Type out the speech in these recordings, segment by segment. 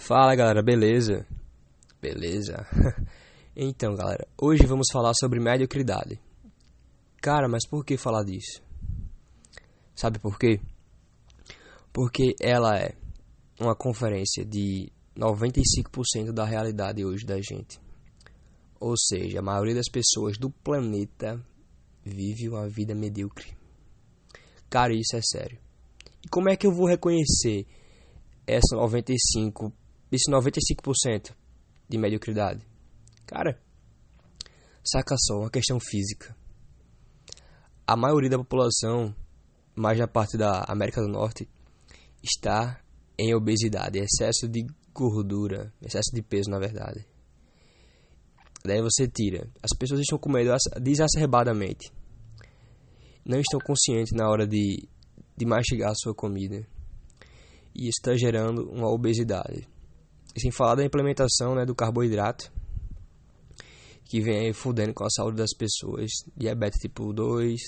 Fala galera, beleza? Beleza? então galera, hoje vamos falar sobre mediocridade. Cara, mas por que falar disso? Sabe por quê? Porque ela é uma conferência de 95% da realidade hoje da gente. Ou seja, a maioria das pessoas do planeta vive uma vida medíocre. Cara, isso é sério. E como é que eu vou reconhecer essa 95 esse 95% de mediocridade? Cara, saca só, uma questão física. A maioria da população, mais na parte da América do Norte, está em obesidade, excesso de gordura, excesso de peso, na verdade. Daí você tira. As pessoas estão comendo desacerbadamente. Não estão conscientes na hora de, de mastigar a sua comida. E isso está gerando uma obesidade sem falar da implementação né, do carboidrato, que vem fudendo com a saúde das pessoas, diabetes tipo 2,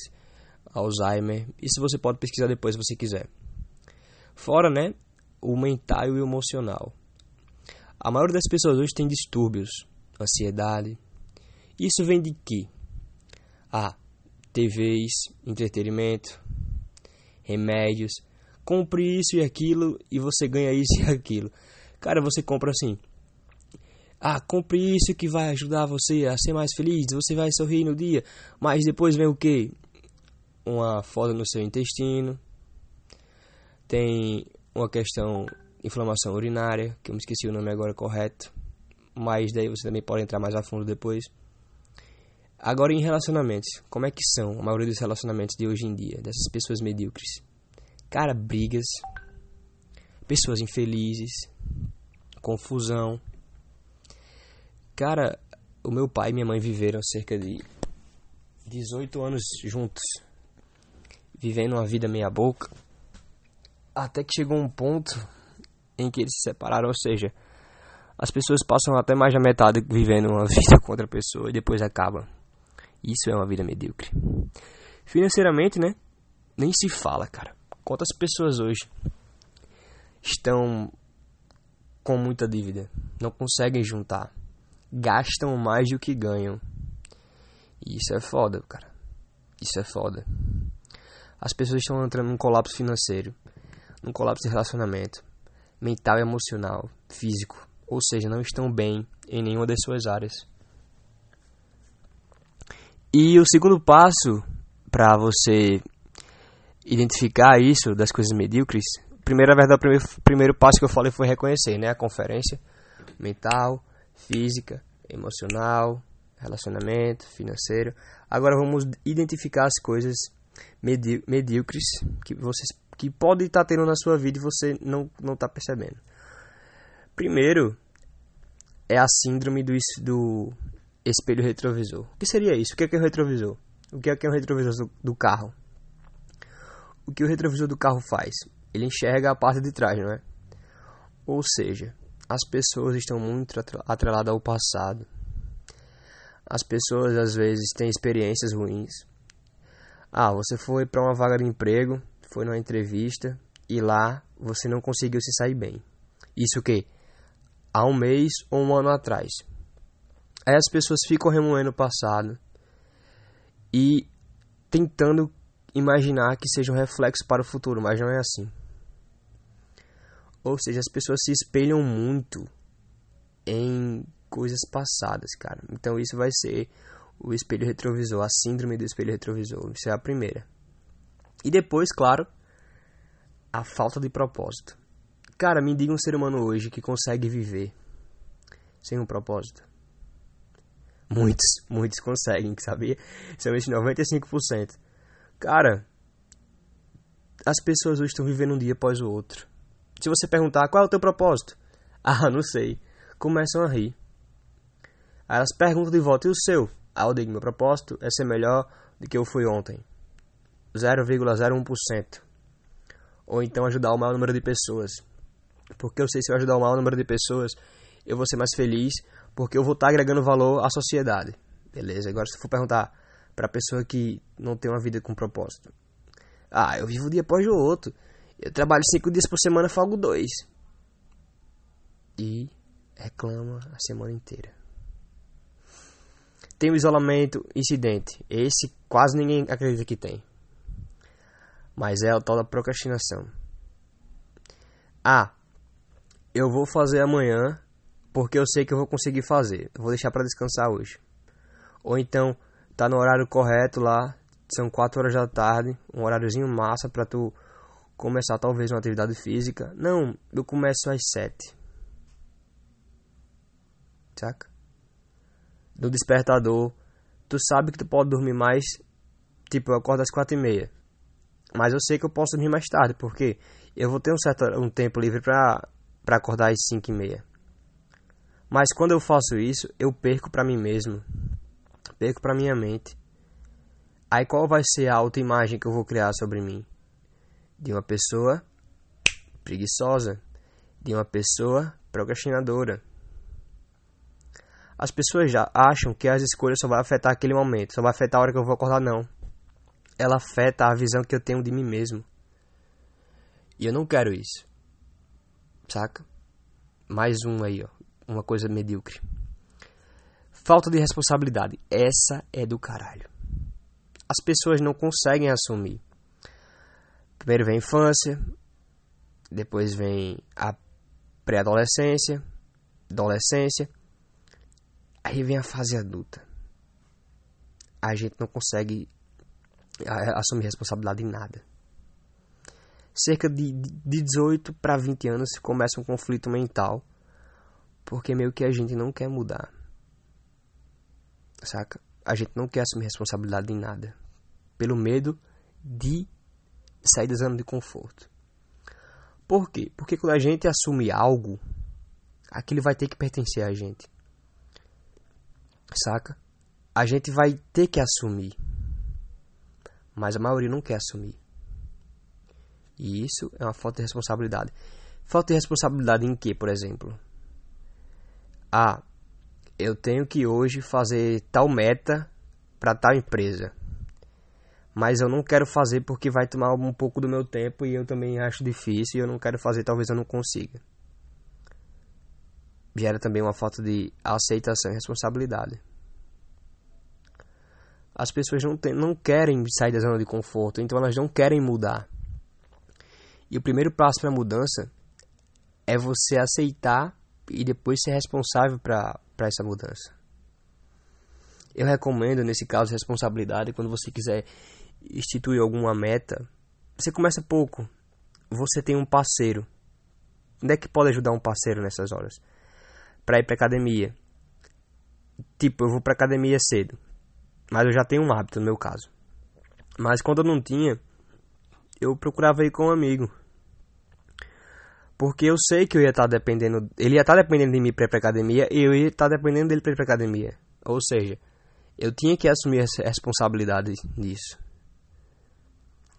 Alzheimer, isso você pode pesquisar depois se você quiser. Fora, né, o mental e o emocional. A maioria das pessoas hoje tem distúrbios, ansiedade. Isso vem de quê? Ah, TVs, entretenimento, remédios. Compre isso e aquilo e você ganha isso e aquilo. Cara, você compra assim. Ah, compre isso que vai ajudar você a ser mais feliz. Você vai sorrir no dia. Mas depois vem o que? Uma foda no seu intestino. Tem uma questão inflamação urinária, que eu me esqueci o nome agora correto. Mas daí você também pode entrar mais a fundo depois. Agora em relacionamentos, como é que são a maioria dos relacionamentos de hoje em dia, dessas pessoas medíocres? Cara, brigas, pessoas infelizes, confusão. Cara, o meu pai e minha mãe viveram cerca de 18 anos juntos, vivendo uma vida meia boca, até que chegou um ponto em que eles se separaram, ou seja, as pessoas passam até mais da metade vivendo uma vida com outra pessoa e depois acabam. Isso é uma vida medíocre. Financeiramente, né? Nem se fala, cara. Quantas pessoas hoje estão com muita dívida, não conseguem juntar, gastam mais do que ganham. E isso é foda, cara. Isso é foda. As pessoas estão entrando num colapso financeiro, num colapso de relacionamento, mental, emocional, físico, ou seja, não estão bem em nenhuma das suas áreas. E o segundo passo para você identificar isso das coisas medíocres primeira verdade, o primeiro, primeiro passo que eu falei foi reconhecer, né? A conferência mental, física, emocional, relacionamento, financeiro. Agora vamos identificar as coisas medí medíocres que vocês que podem estar tendo na sua vida e você não não está percebendo. Primeiro é a síndrome do, do espelho retrovisor. O que seria isso? O que é, que é o retrovisor? O que é, que é o retrovisor do carro? O que o retrovisor do carro faz? Ele enxerga a parte de trás, não é? Ou seja, as pessoas estão muito atreladas ao passado. As pessoas às vezes têm experiências ruins. Ah, você foi para uma vaga de emprego, foi numa entrevista e lá você não conseguiu se sair bem. Isso o quê? Há um mês ou um ano atrás. Aí as pessoas ficam remoendo o passado e tentando imaginar que seja um reflexo para o futuro, mas não é assim. Ou seja, as pessoas se espelham muito em coisas passadas, cara. Então isso vai ser o espelho retrovisor, a síndrome do espelho retrovisor. Isso é a primeira. E depois, claro, a falta de propósito. Cara, me diga um ser humano hoje que consegue viver sem um propósito. Muitos, muitos conseguem, sabia? Somente 95%. Cara, as pessoas hoje estão vivendo um dia após o outro. Se você perguntar qual é o teu propósito, ah, não sei, começam a rir. Aí elas perguntam de volta, e o seu? Ah, eu digo, meu propósito é ser melhor do que eu fui ontem. 0,01%. Ou então ajudar o maior número de pessoas. Porque eu sei se eu ajudar o maior número de pessoas, eu vou ser mais feliz, porque eu vou estar agregando valor à sociedade. Beleza? Agora se for perguntar para a pessoa que não tem uma vida com propósito. Ah, eu vivo um dia após o outro. Eu trabalho cinco dias por semana, folgo dois. e reclama a semana inteira. Tem o isolamento incidente. Esse quase ninguém acredita que tem. Mas é o tal da procrastinação. Ah, eu vou fazer amanhã porque eu sei que eu vou conseguir fazer. Eu vou deixar para descansar hoje. Ou então tá no horário correto lá, são 4 horas da tarde, um horáriozinho massa para tu começar talvez uma atividade física. Não, eu começo às 7. Saca? No despertador, tu sabe que tu pode dormir mais, tipo, eu acordo às 4 e meia. Mas eu sei que eu posso dormir mais tarde, porque eu vou ter um certo um tempo livre para para acordar às 5 e meia. Mas quando eu faço isso, eu perco para mim mesmo, perco para minha mente. Aí qual vai ser a autoimagem que eu vou criar sobre mim? De uma pessoa preguiçosa, de uma pessoa procrastinadora. As pessoas já acham que as escolhas só vão afetar aquele momento, só vai afetar a hora que eu vou acordar, não. Ela afeta a visão que eu tenho de mim mesmo. E eu não quero isso. Saca? Mais um aí, ó. Uma coisa medíocre. Falta de responsabilidade. Essa é do caralho. As pessoas não conseguem assumir. Primeiro vem a infância, depois vem a pré-adolescência, adolescência, aí vem a fase adulta. A gente não consegue assumir responsabilidade em nada cerca de, de 18 para 20 anos começa um conflito mental, porque meio que a gente não quer mudar. Saca? A gente não quer assumir responsabilidade em nada, pelo medo de sair da zona de conforto. Por quê? Porque quando a gente assume algo, aquilo vai ter que pertencer a gente. Saca? A gente vai ter que assumir. Mas a maioria não quer assumir. E isso é uma falta de responsabilidade. Falta de responsabilidade em que, por exemplo? Ah, eu tenho que hoje fazer tal meta para tal empresa. Mas eu não quero fazer porque vai tomar um pouco do meu tempo e eu também acho difícil e eu não quero fazer, talvez eu não consiga. Gera também uma falta de aceitação e responsabilidade. As pessoas não, tem, não querem sair da zona de conforto, então elas não querem mudar. E o primeiro passo para a mudança é você aceitar e depois ser responsável para essa mudança. Eu recomendo, nesse caso, responsabilidade, quando você quiser instituir alguma meta, você começa pouco. Você tem um parceiro. Onde é que pode ajudar um parceiro nessas horas? Para ir para academia. Tipo, eu vou para academia cedo. Mas eu já tenho um hábito no meu caso. Mas quando eu não tinha, eu procurava ir com um amigo. Porque eu sei que eu ia estar tá dependendo. Ele ia estar tá dependendo de mim para ir pra academia e eu ia estar tá dependendo dele para ir pra academia. Ou seja, eu tinha que assumir a responsabilidade disso.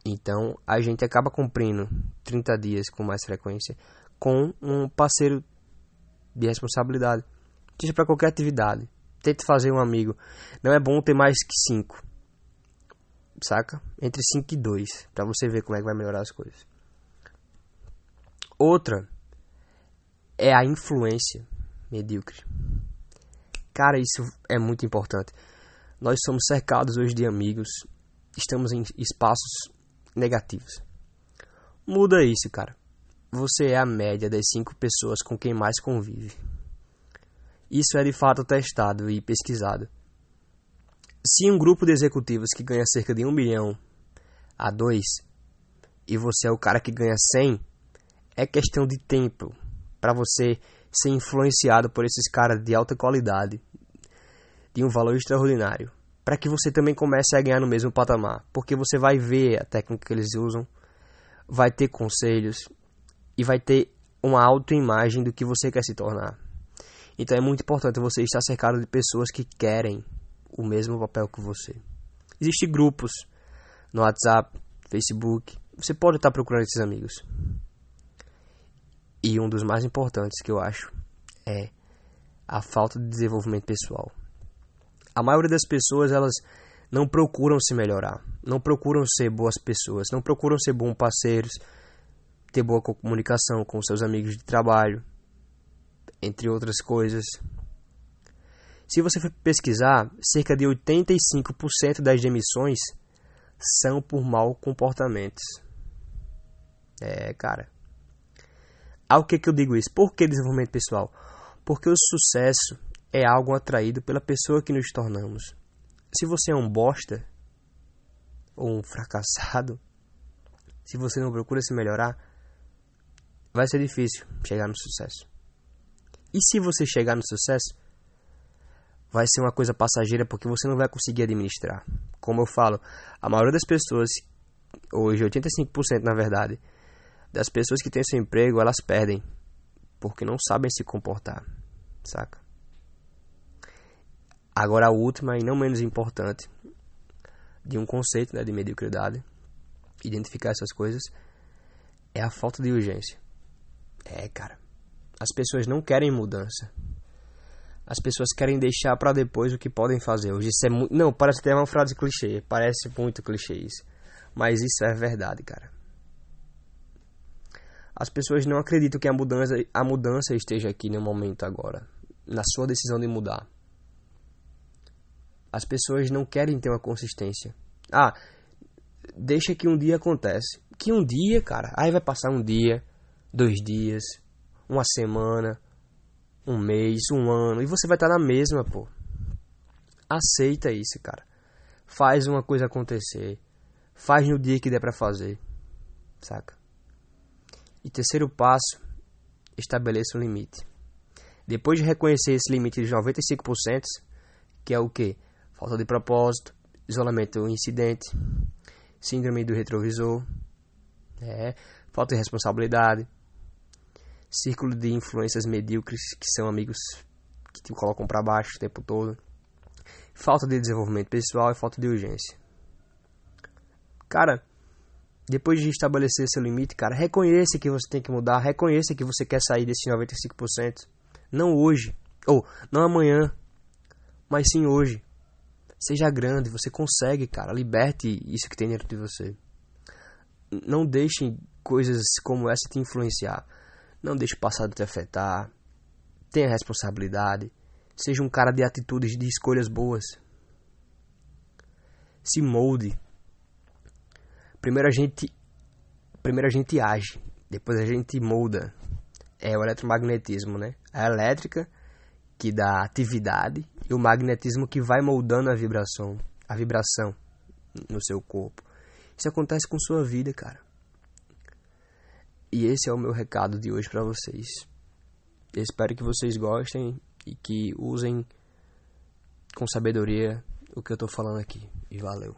Então a gente acaba cumprindo 30 dias com mais frequência com um parceiro de responsabilidade. Seja para qualquer atividade. Tente fazer um amigo. Não é bom ter mais que 5. Saca? Entre 5 e 2. Para você ver como é que vai melhorar as coisas. Outra é a influência medíocre. Cara, isso é muito importante. Nós somos cercados hoje de amigos, estamos em espaços negativos. Muda isso, cara. Você é a média das cinco pessoas com quem mais convive. Isso é de fato testado e pesquisado. Se um grupo de executivos que ganha cerca de um milhão a dois e você é o cara que ganha 100, é questão de tempo para você ser influenciado por esses caras de alta qualidade, de um valor extraordinário, para que você também comece a ganhar no mesmo patamar, porque você vai ver a técnica que eles usam, vai ter conselhos e vai ter uma autoimagem do que você quer se tornar. Então é muito importante você estar cercado de pessoas que querem o mesmo papel que você. Existem grupos no WhatsApp, Facebook. Você pode estar procurando esses amigos. E um dos mais importantes que eu acho é a falta de desenvolvimento pessoal. A maioria das pessoas elas não procuram se melhorar, não procuram ser boas pessoas, não procuram ser bons parceiros, ter boa comunicação com seus amigos de trabalho. entre outras coisas. Se você pesquisar, cerca de 85% das demissões são por mau comportamentos. É, cara. Ao que, que eu digo isso? Por que desenvolvimento pessoal? Porque o sucesso é algo atraído pela pessoa que nos tornamos. Se você é um bosta ou um fracassado, se você não procura se melhorar, vai ser difícil chegar no sucesso. E se você chegar no sucesso, vai ser uma coisa passageira porque você não vai conseguir administrar. Como eu falo, a maioria das pessoas, hoje 85% na verdade, das pessoas que têm seu emprego, elas perdem porque não sabem se comportar, saca? Agora a última e não menos importante de um conceito né, de mediocridade, identificar essas coisas, é a falta de urgência. É, cara. As pessoas não querem mudança. As pessoas querem deixar para depois o que podem fazer. Hoje isso é muito. Não, parece até uma frase clichê. Parece muito clichê isso. Mas isso é verdade, cara. As pessoas não acreditam que a mudança, a mudança esteja aqui no momento agora. Na sua decisão de mudar. As pessoas não querem ter uma consistência. Ah, deixa que um dia acontece. Que um dia, cara. Aí vai passar um dia, dois dias, uma semana, um mês, um ano, e você vai estar na mesma, pô. Aceita isso, cara. Faz uma coisa acontecer. Faz no dia que der para fazer. Saca? E terceiro passo, estabeleça um limite. Depois de reconhecer esse limite de 95%, que é o que? Falta de propósito, isolamento incidente, síndrome do retrovisor, é, falta de responsabilidade, círculo de influências medíocres que são amigos que te colocam para baixo o tempo todo, falta de desenvolvimento pessoal e falta de urgência. Cara, depois de estabelecer seu limite, cara, reconheça que você tem que mudar, reconheça que você quer sair desse 95%, não hoje, ou não amanhã, mas sim hoje. Seja grande, você consegue, cara, liberte isso que tem dentro de você. Não deixe coisas como essa te influenciar. Não deixe o passado te afetar. Tenha responsabilidade. Seja um cara de atitudes, de escolhas boas. Se molde. Primeiro a gente, primeiro a gente age, depois a gente molda. É o eletromagnetismo, né? A elétrica que dá atividade e o magnetismo que vai moldando a vibração, a vibração no seu corpo. Isso acontece com sua vida, cara. E esse é o meu recado de hoje para vocês. Eu espero que vocês gostem e que usem com sabedoria o que eu tô falando aqui. E valeu.